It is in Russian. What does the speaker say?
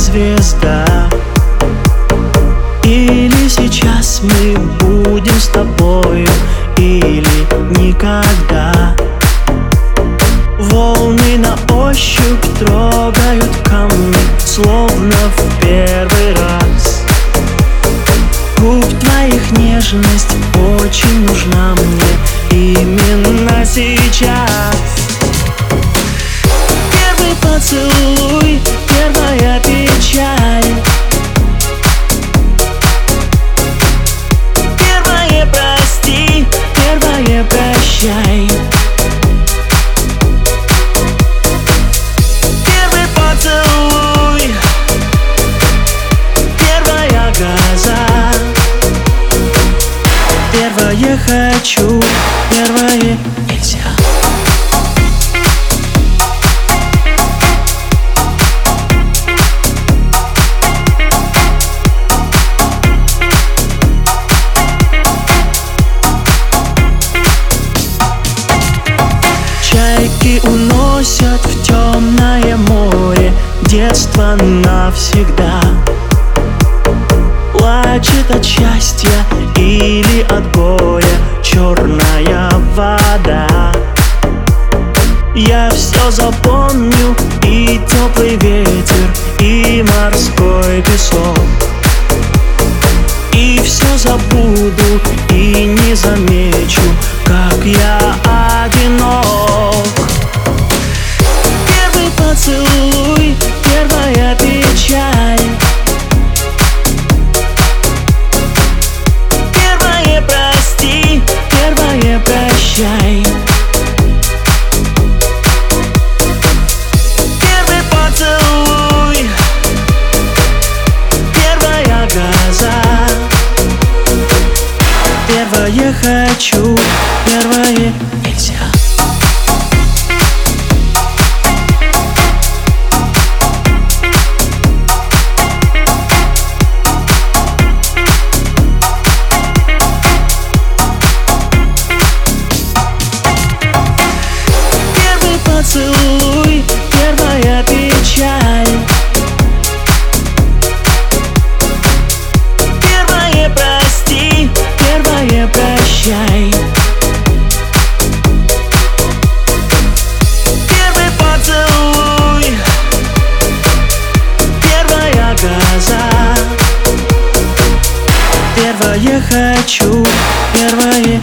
навсегда Или сейчас мы будем с тобою Или никогда. Волны на ощупь трогают камни Словно в первый раз. Губ твоих нежность очень нужна мне Именно сейчас. Первый поцелуй, первая прощай. Первый поцелуй, первая газа. Первое хочу, первое Чайки уносят в темное море Детство навсегда. Плачет от счастья или от горя Черная вода. Я все запомню И теплый ветер, и морской песок. И все забуду, и не замечу Как я одинок прощай. Первый поцелуй, первая газа Первое хочу, хочу, первое